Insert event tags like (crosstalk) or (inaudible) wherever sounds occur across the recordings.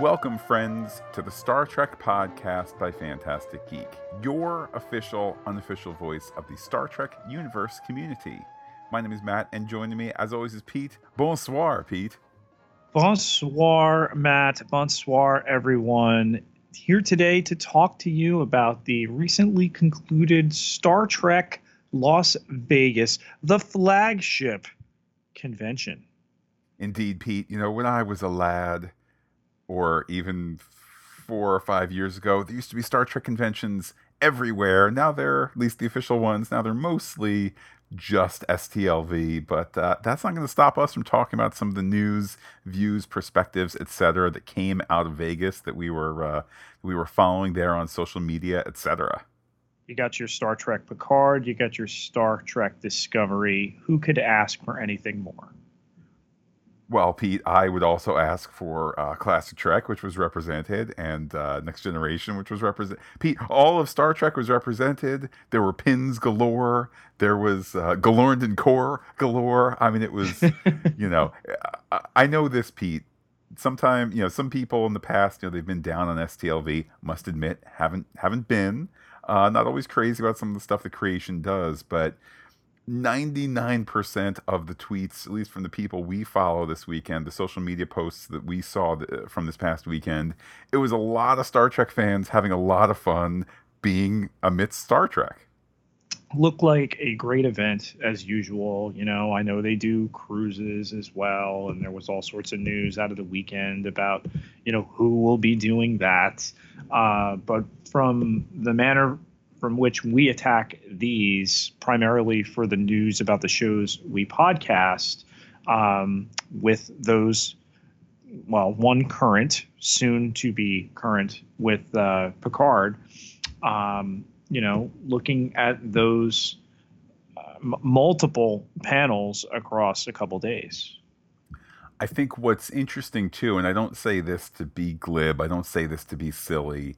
Welcome, friends, to the Star Trek podcast by Fantastic Geek, your official, unofficial voice of the Star Trek universe community. My name is Matt, and joining me, as always, is Pete. Bonsoir, Pete. Bonsoir, Matt. Bonsoir, everyone. Here today to talk to you about the recently concluded Star Trek Las Vegas, the flagship convention. Indeed, Pete. You know, when I was a lad, or even four or five years ago, there used to be Star Trek conventions everywhere. Now they're, at least the official ones, now they're mostly just STLV, but uh, that's not going to stop us from talking about some of the news, views, perspectives, etc., that came out of Vegas that we were uh, we were following there on social media, etc. You got your Star Trek Picard, you got your Star Trek Discovery. Who could ask for anything more? Well, Pete, I would also ask for uh, Classic Trek, which was represented, and uh, Next Generation, which was represented. Pete, all of Star Trek was represented. There were pins galore. There was uh, Galorndon Core galore. I mean, it was, (laughs) you know, I, I know this, Pete. Sometime, you know, some people in the past, you know, they've been down on STLV. Must admit, haven't haven't been. Uh, not always crazy about some of the stuff the creation does, but 99% of the tweets, at least from the people we follow this weekend, the social media posts that we saw from this past weekend, it was a lot of Star Trek fans having a lot of fun being amidst Star Trek. Looked like a great event as usual. You know, I know they do cruises as well, and there was all sorts of news out of the weekend about, you know, who will be doing that. Uh, but from the manner from which we attack these primarily for the news about the shows we podcast um, with those well one current soon to be current with uh, picard um, you know looking at those uh, m- multiple panels across a couple days I think what's interesting too, and I don't say this to be glib, I don't say this to be silly.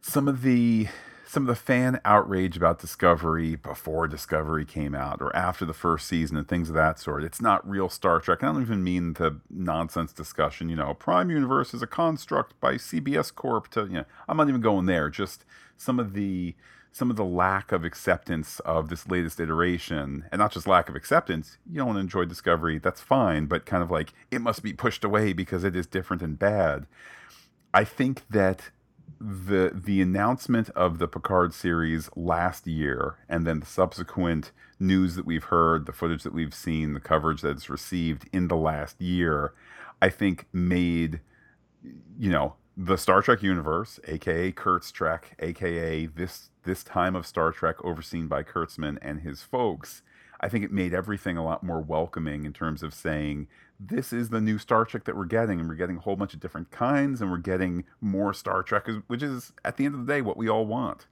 Some of the some of the fan outrage about Discovery before Discovery came out or after the first season and things of that sort. It's not real Star Trek. I don't even mean the nonsense discussion, you know, Prime Universe is a construct by CBS Corp to, you know, I'm not even going there. Just some of the some of the lack of acceptance of this latest iteration, and not just lack of acceptance, you don't enjoy Discovery, that's fine, but kind of like it must be pushed away because it is different and bad. I think that the the announcement of the Picard series last year, and then the subsequent news that we've heard, the footage that we've seen, the coverage that it's received in the last year, I think made you know the Star Trek universe, aka Kurt's Trek, aka this this time of Star Trek overseen by Kurtzman and his folks. I think it made everything a lot more welcoming in terms of saying this is the new Star Trek that we're getting, and we're getting a whole bunch of different kinds, and we're getting more Star Trek, which is at the end of the day what we all want.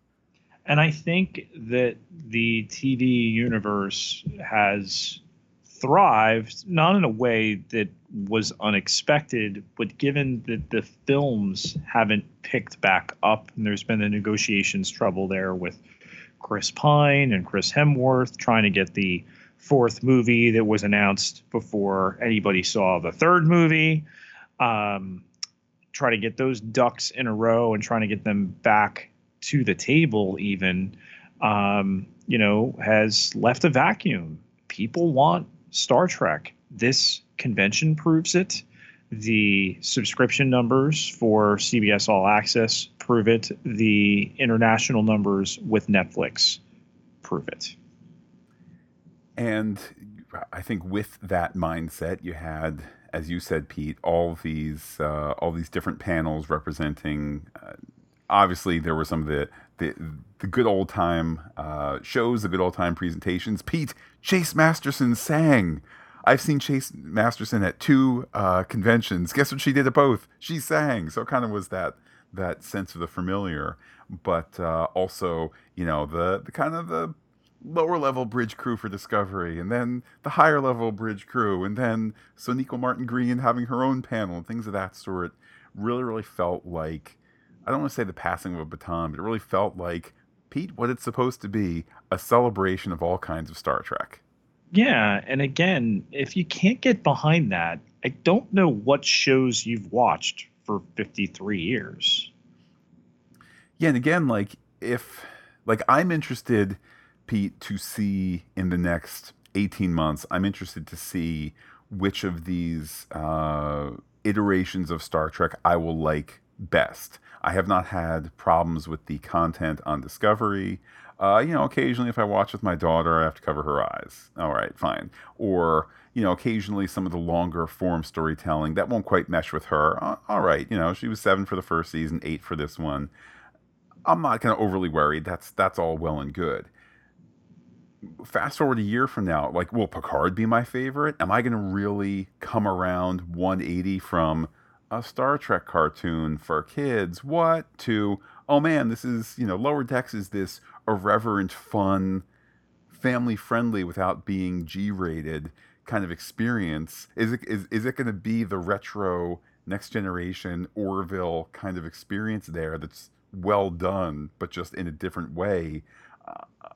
And I think that the TV universe has thrived, not in a way that was unexpected, but given that the films haven't picked back up, and there's been the negotiations trouble there with Chris Pine and Chris Hemsworth trying to get the fourth movie that was announced before anybody saw the third movie. Um, try to get those ducks in a row and trying to get them back to the table, even, um, you know, has left a vacuum. People want Star Trek. This convention proves it. The subscription numbers for CBS All Access prove it. The international numbers with Netflix prove it. And I think with that mindset, you had, as you said, Pete, all these uh, all these different panels representing. Uh, obviously, there were some of the the, the good old time uh, shows, the good old time presentations. Pete Chase Masterson sang. I've seen Chase Masterson at two uh, conventions. Guess what she did at both? She sang. So it kind of was that that sense of the familiar, but uh, also you know the the kind of the lower level bridge crew for Discovery, and then the higher level bridge crew, and then Sonequa Martin Green having her own panel and things of that sort. Really, really felt like I don't want to say the passing of a baton, but it really felt like Pete, what it's supposed to be a celebration of all kinds of Star Trek. Yeah, and again, if you can't get behind that, I don't know what shows you've watched for 53 years. Yeah, and again, like if like I'm interested, Pete, to see in the next 18 months, I'm interested to see which of these uh, iterations of Star Trek I will like best. I have not had problems with the content on Discovery. Uh, you know, occasionally if I watch with my daughter, I have to cover her eyes. All right, fine. Or, you know, occasionally some of the longer form storytelling that won't quite mesh with her. Uh, all right, you know, she was seven for the first season, eight for this one. I'm not kind of overly worried. That's that's all well and good. Fast forward a year from now, like, will Picard be my favorite? Am I going to really come around 180 from a Star Trek cartoon for kids? What to oh man, this is you know Lower Decks is this irreverent, fun, family friendly without being G rated kind of experience? Is it is, is it going to be the retro next generation Orville kind of experience there that's well done, but just in a different way?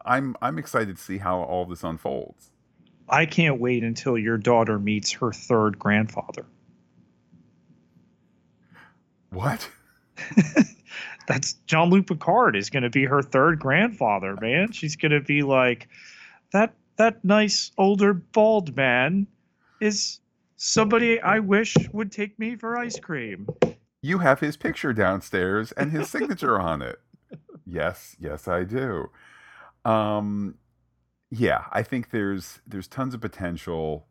I'm I'm excited to see how all this unfolds. I can't wait until your daughter meets her third grandfather. What? (laughs) That's Jean-Luc Picard is going to be her third grandfather, man. She's going to be like that that nice older bald man is somebody I wish would take me for ice cream. You have his picture downstairs and his signature on it. Yes, yes I do. Um yeah, I think there's there's tons of potential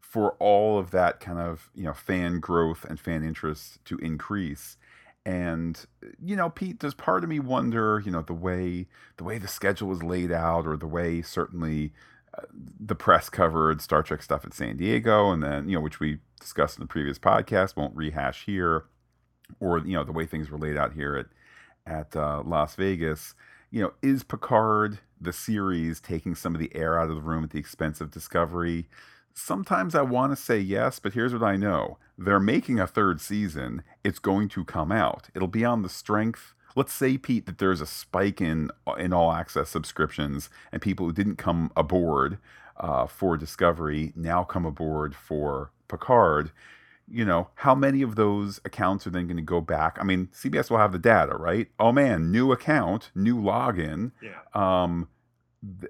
for all of that kind of, you know, fan growth and fan interest to increase. And you know pete does part of me wonder you know the way the way the schedule was laid out or the way certainly uh, the press covered star trek stuff at san diego and then you know which we discussed in the previous podcast won't rehash here or you know the way things were laid out here at at uh, las vegas you know is picard the series taking some of the air out of the room at the expense of discovery sometimes I want to say yes, but here's what I know. They're making a third season. It's going to come out. It'll be on the strength. Let's say, Pete, that there's a spike in in all access subscriptions and people who didn't come aboard uh, for Discovery now come aboard for Picard. You know, how many of those accounts are then going to go back? I mean, CBS will have the data, right? Oh man, new account, new login. Yeah. Um,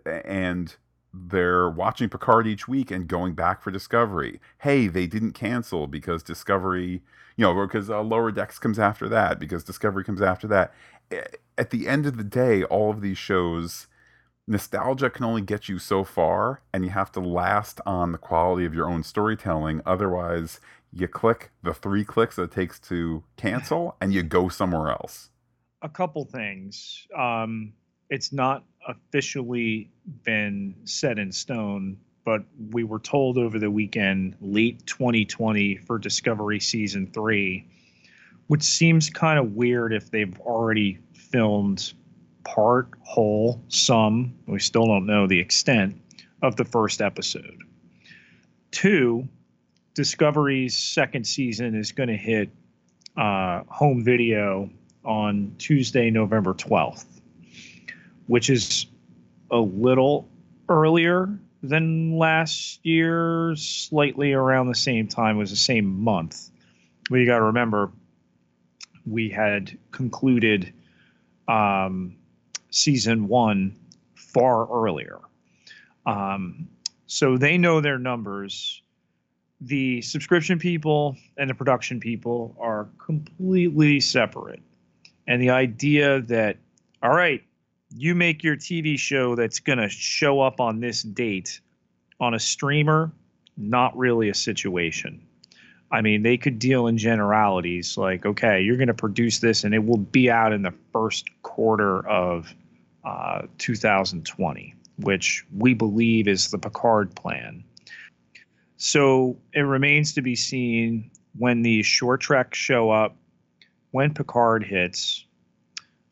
and they're watching Picard each week and going back for Discovery. Hey, they didn't cancel because Discovery, you know, because uh, Lower Decks comes after that, because Discovery comes after that. At the end of the day, all of these shows, nostalgia can only get you so far, and you have to last on the quality of your own storytelling. Otherwise, you click the three clicks it takes to cancel, and you go somewhere else. A couple things. Um, it's not officially been set in stone, but we were told over the weekend, late 2020 for Discovery Season 3, which seems kind of weird if they've already filmed part, whole, some, we still don't know the extent of the first episode. Two, Discovery's second season is going to hit uh, home video on Tuesday, November 12th which is a little earlier than last year, slightly around the same time, was the same month. But you got to remember, we had concluded um, season one far earlier. Um, so they know their numbers. The subscription people and the production people are completely separate. And the idea that, all right, you make your TV show that's going to show up on this date on a streamer, not really a situation. I mean, they could deal in generalities like, okay, you're going to produce this and it will be out in the first quarter of uh, 2020, which we believe is the Picard plan. So it remains to be seen when these short treks show up, when Picard hits,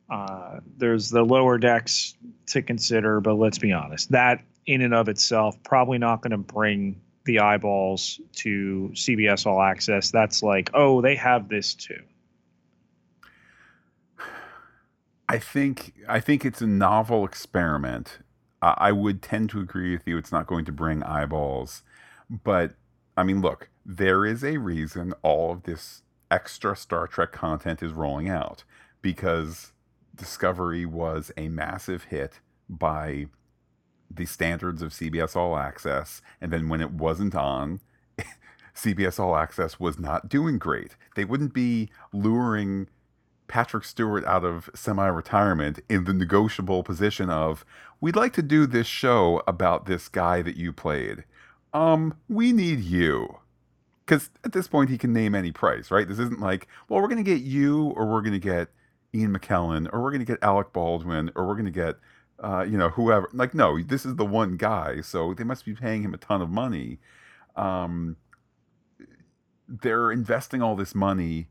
uh, there's the lower decks to consider, but let's be honest, that in and of itself probably not going to bring the eyeballs to CBS All Access. That's like, oh, they have this too. I think I think it's a novel experiment. I would tend to agree with you. It's not going to bring eyeballs, but I mean, look, there is a reason all of this extra Star Trek content is rolling out because Discovery was a massive hit by the standards of CBS All Access. And then when it wasn't on, (laughs) CBS All Access was not doing great. They wouldn't be luring Patrick Stewart out of semi retirement in the negotiable position of, we'd like to do this show about this guy that you played. Um, we need you. Because at this point, he can name any price, right? This isn't like, well, we're going to get you or we're going to get Ian McKellen, or we're going to get Alec Baldwin, or we're going to get, uh, you know, whoever. Like, no, this is the one guy, so they must be paying him a ton of money. Um, they're investing all this money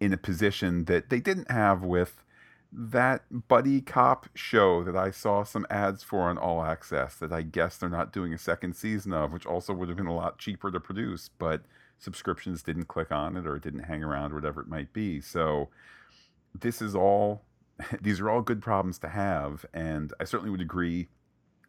in a position that they didn't have with that buddy cop show that I saw some ads for on All Access that I guess they're not doing a second season of, which also would have been a lot cheaper to produce, but subscriptions didn't click on it or it didn't hang around, or whatever it might be. So this is all (laughs) these are all good problems to have and i certainly would agree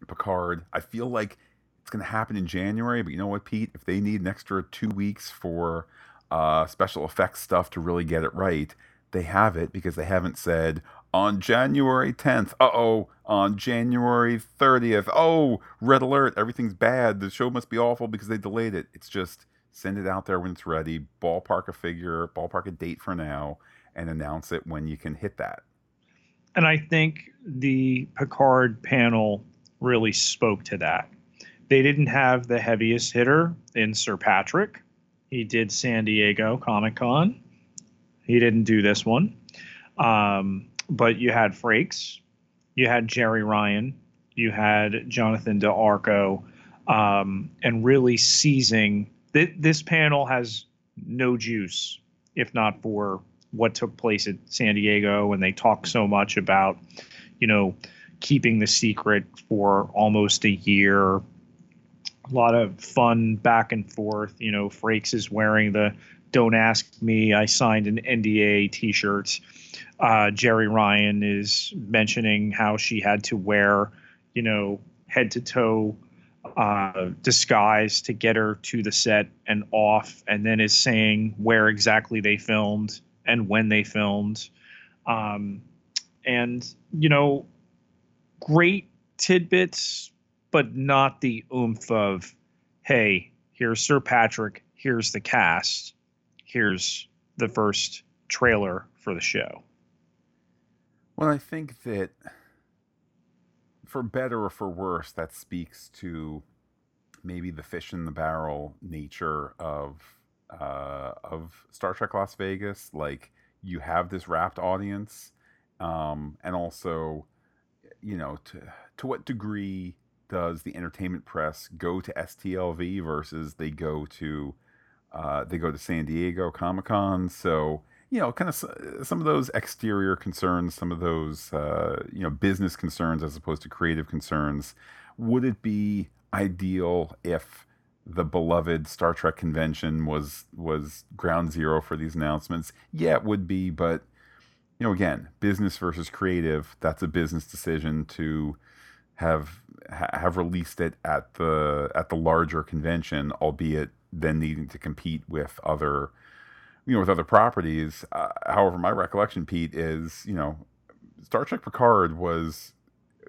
picard i feel like it's going to happen in january but you know what pete if they need an extra two weeks for uh, special effects stuff to really get it right they have it because they haven't said on january 10th uh-oh on january 30th oh red alert everything's bad the show must be awful because they delayed it it's just send it out there when it's ready ballpark a figure ballpark a date for now and announce it when you can hit that. And I think the Picard panel really spoke to that. They didn't have the heaviest hitter in Sir Patrick. He did San Diego Comic Con. He didn't do this one. Um, but you had Frakes, you had Jeri Ryan, you had Jonathan Del Arco, um, and really seizing. Th- this panel has no juice if not for what took place at San Diego, and they talk so much about, you know, keeping the secret for almost a year. A lot of fun back and forth. You know, Frakes is wearing the "Don't Ask Me, I Signed an NDA" T-shirts. Uh, Jeri Ryan is mentioning how she had to wear, you know, head to toe uh, disguise to get her to the set and off, and then is saying where exactly they filmed and when they filmed. Um, and, you know, great tidbits, but not the oomph of, hey, here's Sir Patrick, here's the cast, here's the first trailer for the show. Well, I think that for better or for worse, that speaks to maybe the fish in the barrel nature of uh, of Star Trek Las Vegas. Like you have this rapt audience, um, and also, you know, to to what degree does the entertainment press go to STLV versus they go to uh, they go to San Diego Comic Con? So you know, kind of some of those exterior concerns, some of those uh, you know business concerns as opposed to creative concerns. Would it be ideal if the beloved Star Trek convention was was ground zero for these announcements. Yeah, it would be, but you know, again, business versus creative. That's a business decision to have have released it at the at the larger convention, albeit then needing to compete with other you know with other properties. Uh, however, my recollection, Pete, is you know Star Trek Picard was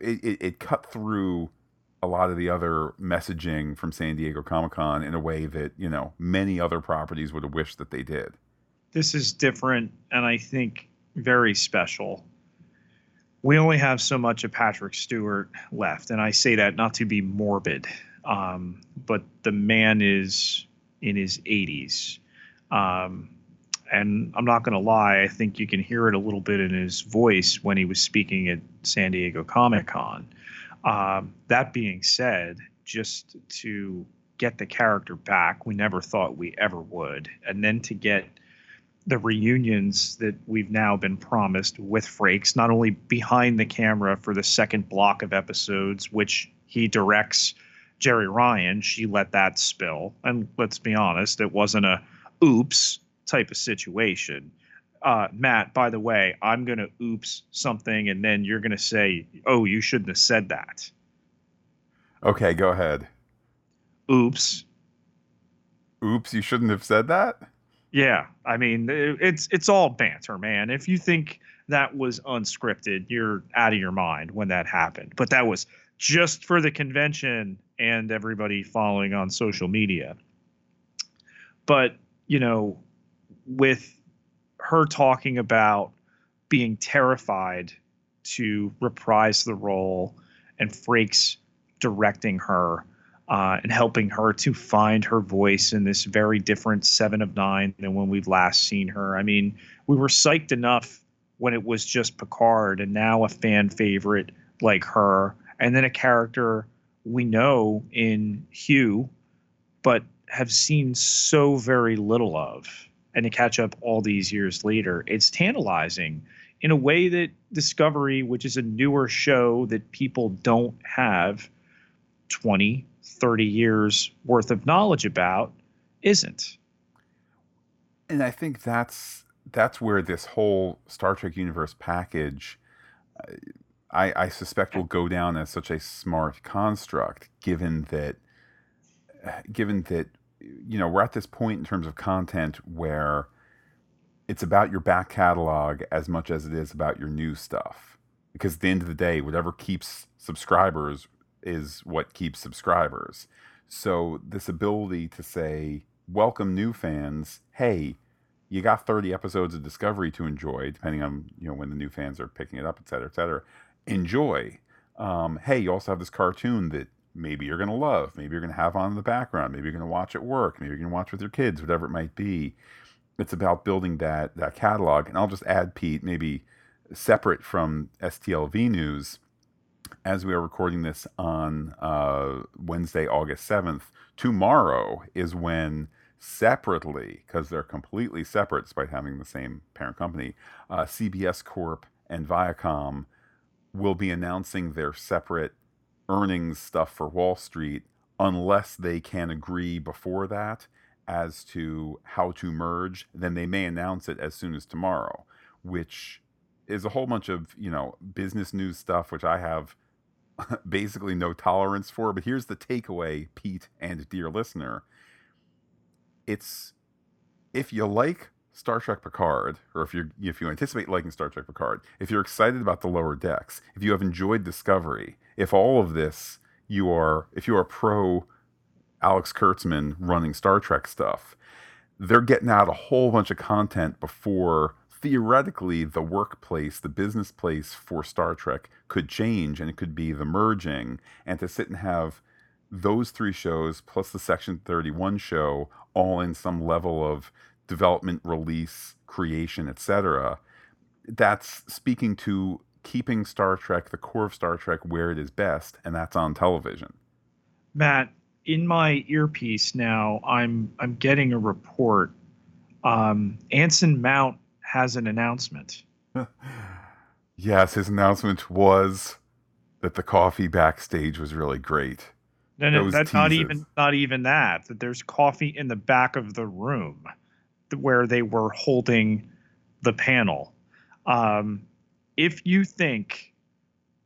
it, it, it cut through a lot of the other messaging from San Diego Comic Con in a way that, you know, many other properties would have wished that they did. This is different and I think very special. We only have so much of Patrick Stewart left, and I say that not to be morbid, um, but the man is in his 80s. Um, and I'm not going to lie, I think you can hear it a little bit in his voice when he was speaking at San Diego Comic Con. Um, that being said, just to get the character back, we never thought we ever would. And then to get the reunions that we've now been promised with Frakes, not only behind the camera for the second block of episodes, which he directs Jeri Ryan, she let that spill. And let's be honest, it wasn't a oops type of situation uh, Matt, by the way, I'm going to oops something, and then you're going to say, oh, you shouldn't have said that. Okay, go ahead. Oops. Oops, you shouldn't have said that? Yeah, I mean it's it's all banter, man. If you think that was unscripted, you're out of your mind when that happened. But that was just for the convention and everybody following on social media. But, you know, with her talking about being terrified to reprise the role and Frakes directing her uh, and helping her to find her voice in this very different Seven of Nine than when we've last seen her. I mean, we were psyched enough when it was just Picard, and now a fan favorite like her, and then a character we know in Hugh, but have seen so very little of. And to catch up all these years later, it's tantalizing in a way that Discovery, which is a newer show that people don't have 20, 30 years worth of knowledge about isn't. And I think that's that's where this whole Star Trek universe package uh, I, I suspect will go down as such a smart construct given that given that you know we're at this point in terms of content where it's about your back catalog as much as it is about your new stuff because at the end of the day whatever keeps subscribers is what keeps subscribers. So this ability to say, welcome new fans, hey, you got 30 episodes of Discovery to enjoy, depending on you know when the new fans are picking it up, et cetera, et cetera. Enjoy. Um, hey, you also have this cartoon that maybe you're gonna love, maybe you're gonna have on in the background, maybe you're gonna watch at work, maybe you're gonna watch with your kids, whatever it might be. It's about building that that catalog. And I'll just add, Pete, maybe separate from STLV news as we are recording this on uh, Wednesday, August 7th, tomorrow is when separately, because they're completely separate despite having the same parent company, uh, CBS Corp and Viacom will be announcing their separate earnings stuff for Wall Street unless they can agree before that as to how to merge. Then they may announce it as soon as tomorrow, which is a whole bunch of you know business news stuff which I have (laughs) basically no tolerance for. But here's the takeaway, Pete and dear listener. It's if you like Star Trek Picard, or if you if you anticipate liking Star Trek Picard, if you're excited about the lower decks, if you have enjoyed Discovery, if all of this you are if you are pro Alex Kurtzman running Star Trek stuff, they're getting out a whole bunch of content before theoretically the workplace, the business place for Star Trek could change and it could be the merging. And to sit and have those three shows plus the Section 31 show all in some level of development, release, creation, etc. That's speaking to keeping Star Trek, the core of Star Trek, where it is best, and that's on television. Matt, in my earpiece now, I'm I'm getting a report. Um, Anson Mount has an announcement. (laughs) yes, his announcement was that the coffee backstage was really great. No, no, that's not even not even that. That there's coffee in the back of the room where they were holding the panel. Um, if you think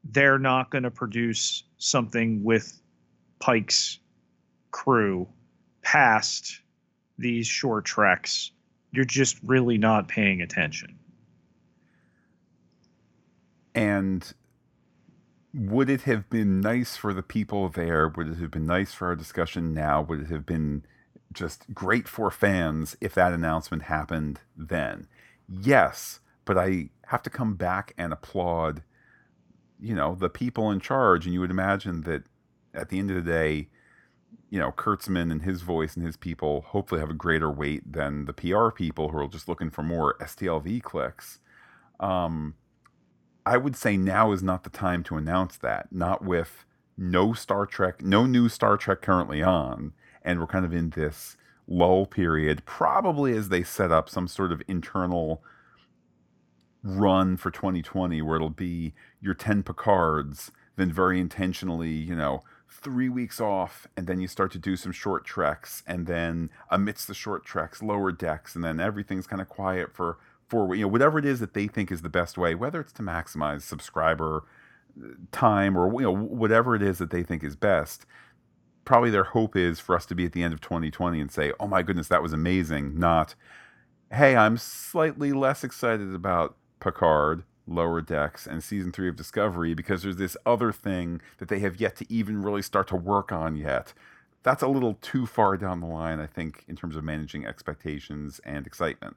they're not going to produce something with Pike's crew past these short treks, you're just really not paying attention. And would it have been nice for the people there? Would it have been nice for our discussion now? Would it have been just great for fans if that announcement happened then? Yes, but I have to come back and applaud, you know, the people in charge. And you would imagine that at the end of the day, you know, Kurtzman and his voice and his people hopefully have a greater weight than the PR people who are just looking for more STLV clicks. Um, I would say now is not the time to announce that, not with no Star Trek, no new Star Trek currently on, and we're kind of in this lull period, probably as they set up some sort of internal run for 2020 where it'll be your 10 Picards, then very intentionally, you know, three weeks off and then you start to do some short treks and then amidst the short treks lower decks and then everything's kind of quiet for for you know whatever it is that they think is the best way whether it's to maximize subscriber uh, time or you know whatever it is that they think is best probably their hope is for us to be at the end of 2020 and say oh my goodness that was amazing not hey, I'm slightly less excited about Picard, Lower Decks, and season three of Discovery because there's this other thing that they have yet to even really start to work on yet. That's a little too far down the line, I think, in terms of managing expectations and excitement.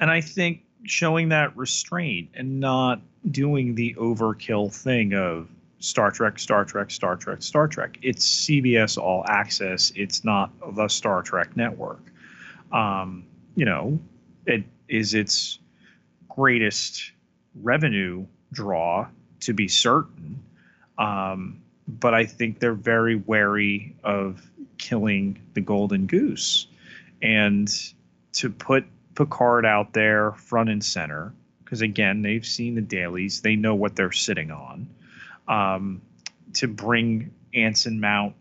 And I think showing that restraint and not doing the overkill thing of Star Trek, Star Trek, Star Trek, Star Trek. It's CBS All Access. It's not the Star Trek network. Um, you know, it is its greatest revenue draw to be certain. Um, but I think they're very wary of killing the golden goose. And to put Picard out there front and center, because again, they've seen the dailies, they know what they're sitting on. Um, to bring Anson Mount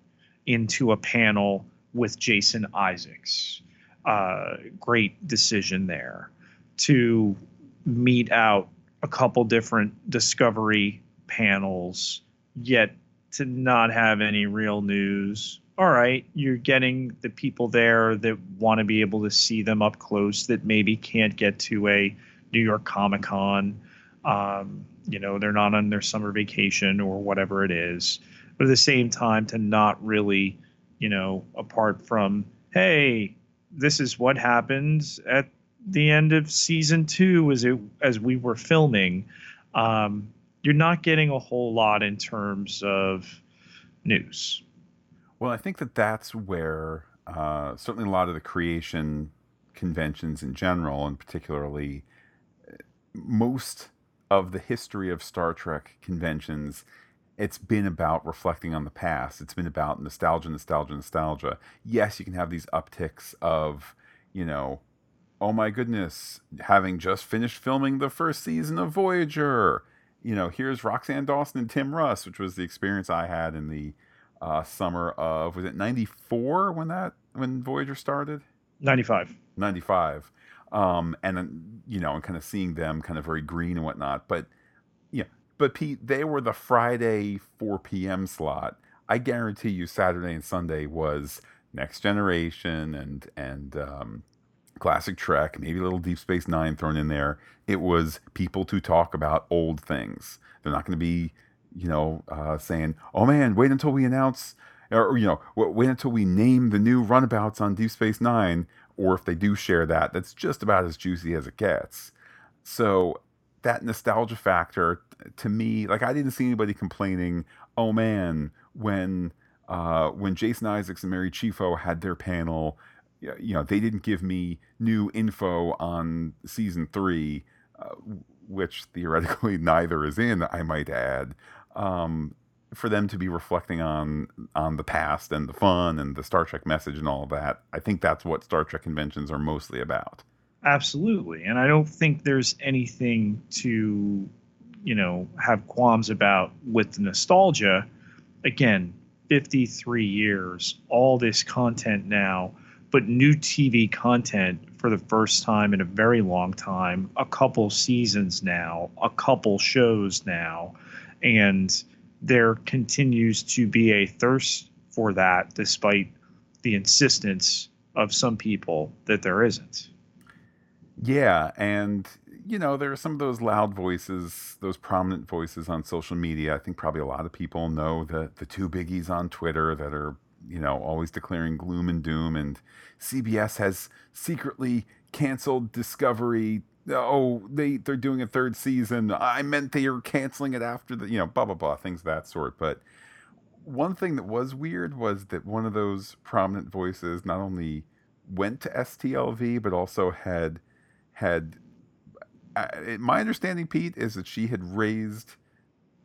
into a panel with Jason Isaacs. Uh, great decision there. To meet out a couple different discovery panels, yet to not have any real news. All right, you're getting the people there that want to be able to see them up close that maybe can't get to a New York Comic Con. Um, you know, they're not on their summer vacation or whatever it is. But at the same time, to not really, you know, apart from, hey, this is what happened at the end of season two as it as we were filming. Um, you're not getting a whole lot in terms of news. Well, I think that that's where uh, certainly a lot of the creation conventions in general, and particularly uh, most of the history of Star Trek conventions, it's been about reflecting on the past. It's been about nostalgia, nostalgia, nostalgia. Yes, you can have these upticks of, you know, oh my goodness, having just finished filming the first season of Voyager. You know, here's Roxann Dawson and Tim Russ, which was the experience I had in the uh, summer of was it '94 when that when Voyager started? '95. '95 um, and you know, and kind of seeing them kind of very green and whatnot. But yeah, but Pete, they were the Friday 4 p.m. slot. I guarantee you, Saturday and Sunday was Next Generation and and um, Classic Trek, maybe a little Deep Space Nine thrown in there. It was people to talk about old things. They're not going to be, you know, uh, saying, "Oh man, wait until we announce." Or, you know, wait until we name the new runabouts on Deep Space Nine or if they do share that, that's just about as juicy as it gets. So that nostalgia factor to me, like I didn't see anybody complaining, oh man, when uh, when Jason Isaacs and Mary Chieffo had their panel, you know, they didn't give me new info on season three, uh, which theoretically (laughs) neither is in, I might add. Um, for them to be reflecting on on the past and the fun and the Star Trek message and all that. I think that's what Star Trek conventions are mostly about. Absolutely. And I don't think there's anything to, you know, have qualms about with nostalgia. Again, 53 years, all this content now, but new TV content for the first time in a very long time, a couple seasons now, a couple shows now. And there continues to be a thirst for that despite the insistence of some people that there isn't. Yeah, and you know, there are some of those loud voices, those prominent voices on social media. I think probably a lot of people know the the two biggies on Twitter that are, you know, always declaring gloom and doom and CBS has secretly canceled Discovery oh they they're doing a third season. I meant they are canceling it after the you know blah blah blah things that sort. But one thing that was weird was that one of those prominent voices not only went to stlv but also had had uh, my understanding pete is that she had raised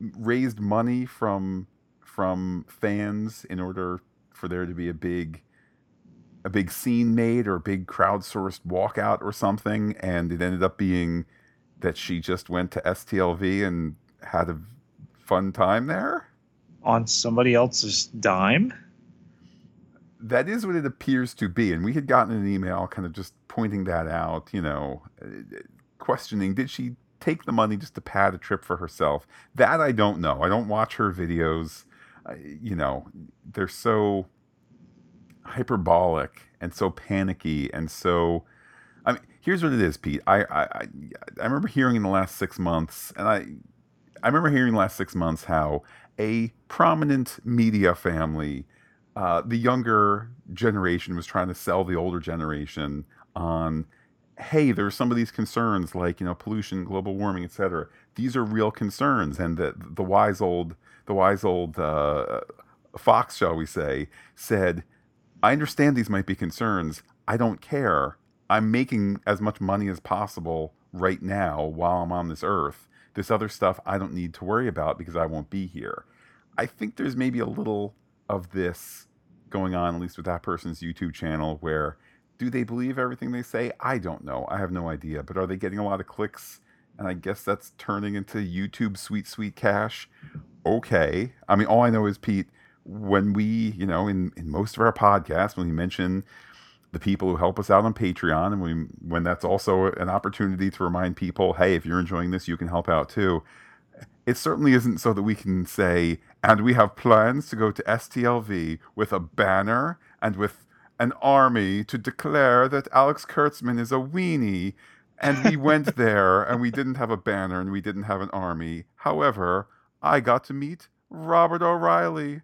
raised money from from fans in order for there to be a big a big scene made or a big crowdsourced walkout or something, and it ended up being that she just went to STLV and had a fun time there on somebody else's dime. That is what it appears to be, and we had gotten an email kind of just pointing that out. You know, uh, questioning did she take the money just to pad a trip for herself? That I don't know. I don't watch her videos. you know, they're so hyperbolic and so panicky and so I mean here's what it is, Pete. I, I I remember hearing in the last six months, and I I remember hearing in the last six months how a prominent media family, uh, the younger generation, was trying to sell the older generation on, hey, there's some of these concerns like you know pollution, global warming, etc. These are real concerns, and that the wise old the wise old uh, fox, shall we say, said, I understand these might be concerns. I don't care. I'm making as much money as possible right now while I'm on this earth. This other stuff I don't need to worry about because I won't be here. I think there's maybe a little of this going on, at least with that person's YouTube channel, where do they believe everything they say? I don't know. I have no idea. But are they getting a lot of clicks? And I guess that's turning into YouTube sweet, sweet cash. Okay. I mean, all I know is, Pete, when we, you know, in, in most of our podcasts, when we mention the people who help us out on Patreon, and we, when that's also an opportunity to remind people, hey, if you're enjoying this, you can help out too. It certainly isn't so that we can say, and we have plans to go to STLV with a banner and with an army to declare that Alex Kurtzman is a weenie. And we went (laughs) there and we didn't have a banner and we didn't have an army. However, I got to meet Robert O'Reilly.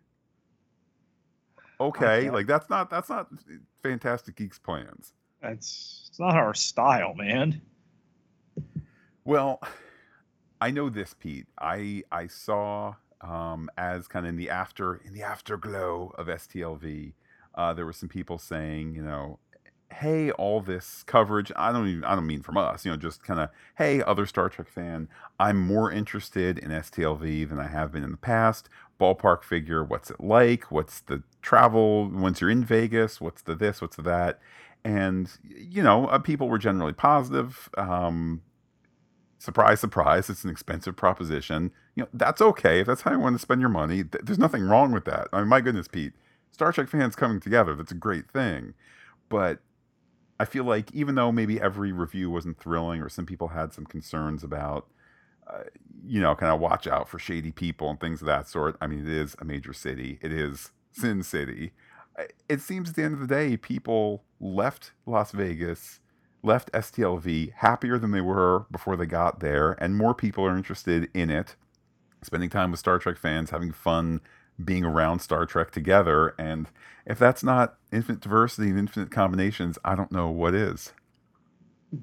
Okay, Okay. like that's not that's not Fantastic Geeks plans. That's it's not our style, man. Well, (sighs) I know this, Pete. I I saw um, as kind of in the after in the afterglow of STLV, uh, there were some people saying, you know, hey, all this coverage. I don't even I don't mean from us, you know, just kind of hey, other Star Trek fan. I'm more interested in STLV than I have been in the past. Ballpark figure, what's it like? What's the travel once you're in Vegas? What's the this? What's the that? And you know, uh, people were generally positive. Um, surprise, surprise, it's an expensive proposition. You know, that's okay. If that's how you want to spend your money, th- there's nothing wrong with that. I mean, my goodness, Pete, Star Trek fans coming together, that's a great thing. But I feel like even though maybe every review wasn't thrilling or some people had some concerns about, uh, you know, kind of watch out for shady people and things of that sort. I mean, it is a major city. It is Sin City. It seems at the end of the day, people left Las Vegas left STLV happier than they were before they got there, and more people are interested in it, spending time with Star Trek fans, having fun being around Star Trek together. And if that's not infinite diversity and infinite combinations, I don't know what is.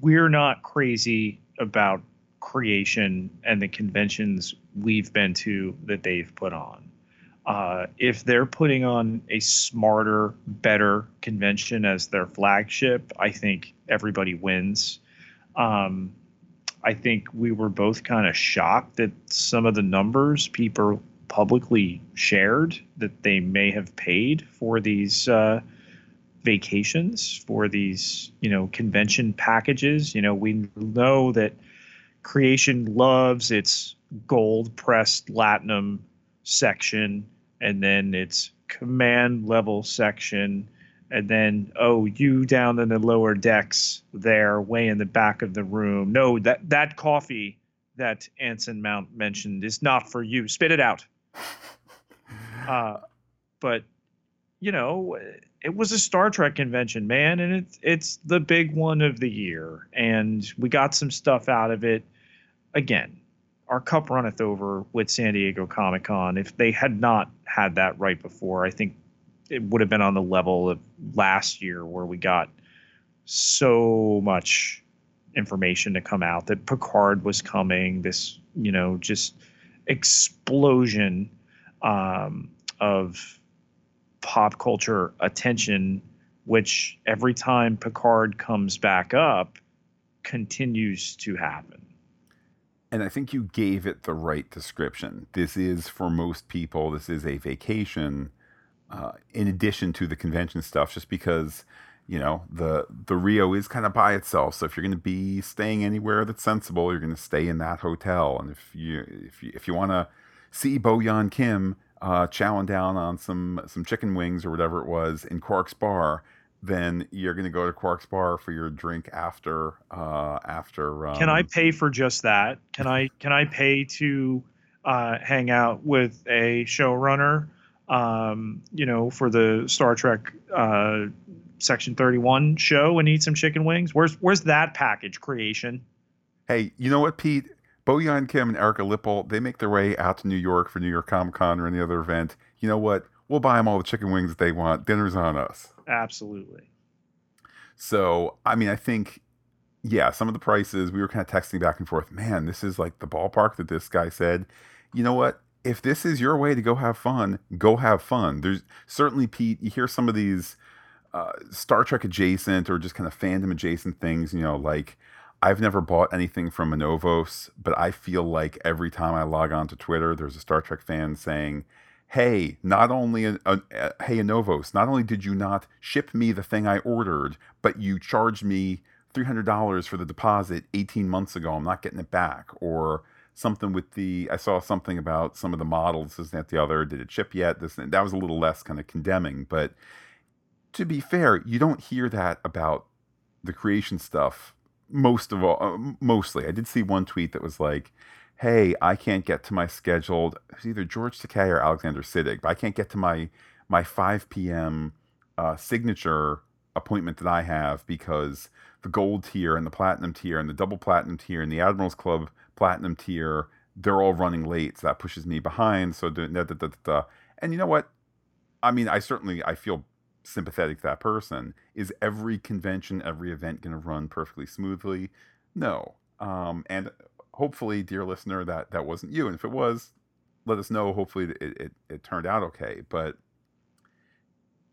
We're not crazy about creation and the conventions we've been to that they've put on. Uh, if they're putting on a smarter, better convention as their flagship, I think everybody wins. Um, I think we were both kind of shocked that some of the numbers people publicly shared that they may have paid for these uh, vacations, for these you know convention packages. You know, we know that creation loves its gold pressed latinum section and then its command level section and then oh you down in the lower decks there way in the back of the room. No that that coffee that anson mount mentioned is not for you. Spit it out. (laughs) Uh, but you know it was a star trek convention man and it's it's the big one of the year. And we got some stuff out of it again our cup runneth over with San Diego Comic Con. If they had not had that right before, I think it would have been on the level of last year where we got so much information to come out that Picard was coming, this, you know, just explosion um, of pop culture attention, which every time Picard comes back up continues to happen. And I think you gave it the right description. This is, for most people, this is a vacation uh, in addition to the convention stuff, just because, you know, the the Rio is kind of by itself. So if you're going to be staying anywhere that's sensible, you're going to stay in that hotel. And if you if you, if you want to see Bo Yeon Kim uh, chowing down on some some chicken wings or whatever it was in Quark's Bar, then you're going to go to Quark's Bar for your drink after uh, after. Um, Can I pay for just that? Can I can I pay to uh, hang out with a showrunner? Um, you know, for the Star Trek uh, Section 31 show and eat some chicken wings? Where's where's that package creation? Hey, you know what, Pete? Bo Yeon Kim and Erika Lippoldt, they make their way out to New York for New York Comic Con or any other event. You know what? We'll buy them all the chicken wings that they want. Dinner's on us. Absolutely. So, I mean, I think, yeah, some of the prices, we were kind of texting back and forth. Man, this is like the ballpark that this guy said. You know what? If this is your way to go have fun, go have fun. There's certainly, Pete, you hear some of these uh, Star Trek adjacent or just kind of fandom adjacent things, you know, like I've never bought anything from Anovos, but I feel like every time I log on to Twitter, there's a Star Trek fan saying, hey, not only a, a, a, hey Anovos, not only did you not ship me the thing I ordered, but you charged me $300 for the deposit 18 months ago. I'm not getting it back. Or something with the I saw something about some of the models, isn't that the other. Did it ship yet? This that was a little less kind of condemning, but to be fair, you don't hear that about the creation stuff most of all. Uh, mostly, I did see one tweet that was like, "Hey, I can't get to my scheduled." it's either George Takei or Alexander Siddig, but I can't get to my my 5 p.m. Uh, signature appointment that I have because the gold tier and the platinum tier and the double platinum tier and the Admirals Club platinum tier they're all running late, so that pushes me behind. So da, da, da, da, and you know what? I mean, I certainly I feel sympathetic to that person. Is every convention, every event going to run perfectly smoothly? No. Um, and hopefully, dear listener, that that wasn't you. And if it was, let us know. Hopefully, it, it, it turned out okay. But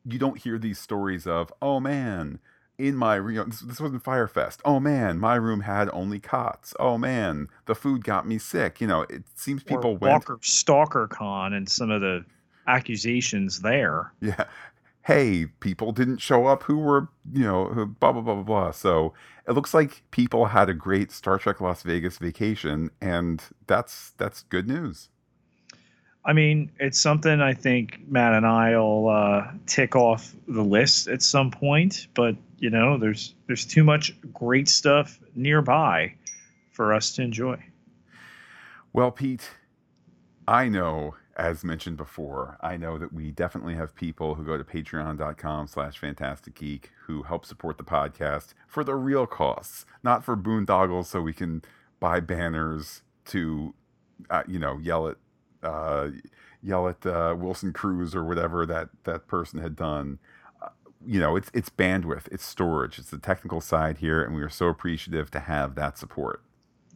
you don't hear these stories of, oh man, in my you know, this, this wasn't Fyre Fest. Oh man, my room had only cots. Oh man, the food got me sick. You know, it seems people or went Walker Stalker Con and some of the accusations there. (laughs) Yeah, hey, people didn't show up who were, you know, blah, blah, blah, blah, blah. So it looks like people had a great Star Trek Las Vegas vacation, and that's that's good news. I mean, it's something I think Matt and I will uh, tick off the list at some point, but you know, there's there's too much great stuff nearby for us to enjoy. Well, Pete, I know as mentioned before, I know that we definitely have people who go to patreon.com slash fantastic geek who help support the podcast for the real costs, not for boondoggles so we can buy banners to, uh, you know, yell at, uh, yell at uh, Wilson Cruz or whatever that, that person had done. Uh, you know, it's, it's bandwidth, it's storage, it's the technical side here, and we are so appreciative to have that support.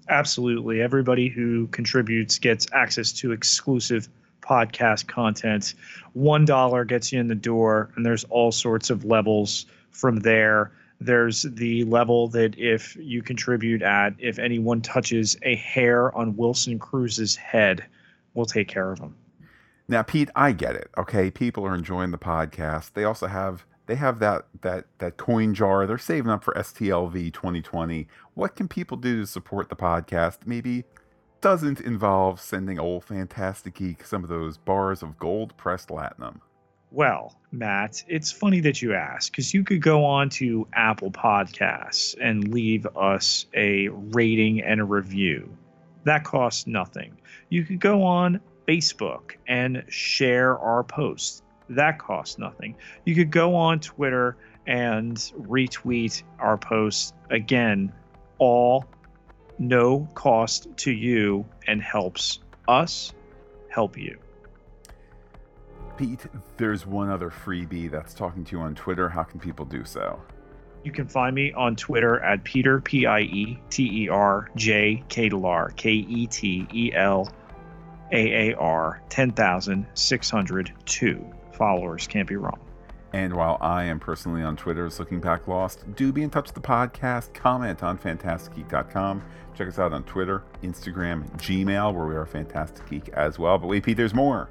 Absolutely. Everybody who contributes gets access to exclusive podcast content. One dollar gets you in the door, and there's all sorts of levels from there. There's the level that if you contribute at, if anyone touches a hair on Wilson Cruz's head, we'll take care of them. Now, Pete, I get it. Okay, people are enjoying the podcast. They also have they have that that that coin jar. They're saving up for STLV 2020. What can people do to support the podcast? Maybe doesn't involve sending old Fantastic Geek some of those bars of gold pressed latinum. Well, Matt, it's funny that you ask because you could go on to Apple Podcasts and leave us a rating and a review. That costs nothing. You could go on Facebook and share our posts. That costs nothing. You could go on Twitter and retweet our posts. Again, all no cost to you and helps us help you. Pete, there's one other freebie that's talking to you on Twitter. How can people do so? You can find me on Twitter at Peter, P I E T E R J Ketelaar, K E T E L A A R, 10,602. Followers can't be wrong. And while I am personally on Twitter as Looking Back Lost, do be in touch with the podcast. Comment on fantasticgeek.com. Check us out on Twitter, Instagram, Gmail, where we are Fantastic Geek as well. But wait, Pete, there's more.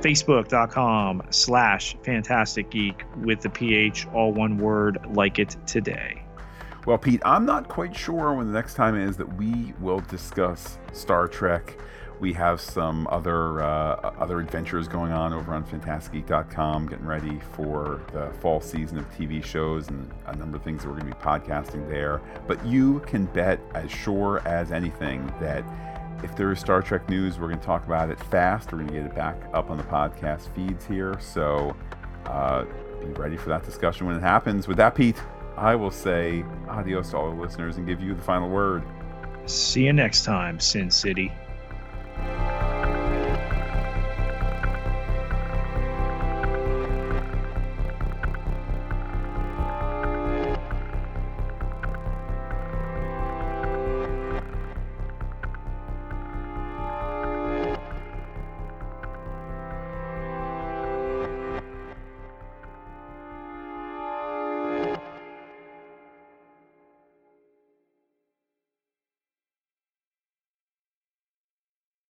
Facebook.com slash Fantastic Geek with the PH, all one word, like it today. Well, Pete, I'm not quite sure when the next time is that we will discuss Star Trek we have some other uh, other adventures going on over on fantasticgeek.com getting ready for the fall season of tv shows and a number of things that we're going to be podcasting there but you can bet as sure as anything that if there is star trek news we're going to talk about it fast we're going to get it back up on the podcast feeds here so uh, be ready for that discussion when it happens. With that, Pete, I will say adios to all our listeners and give you the final word. See you next time, Sin City.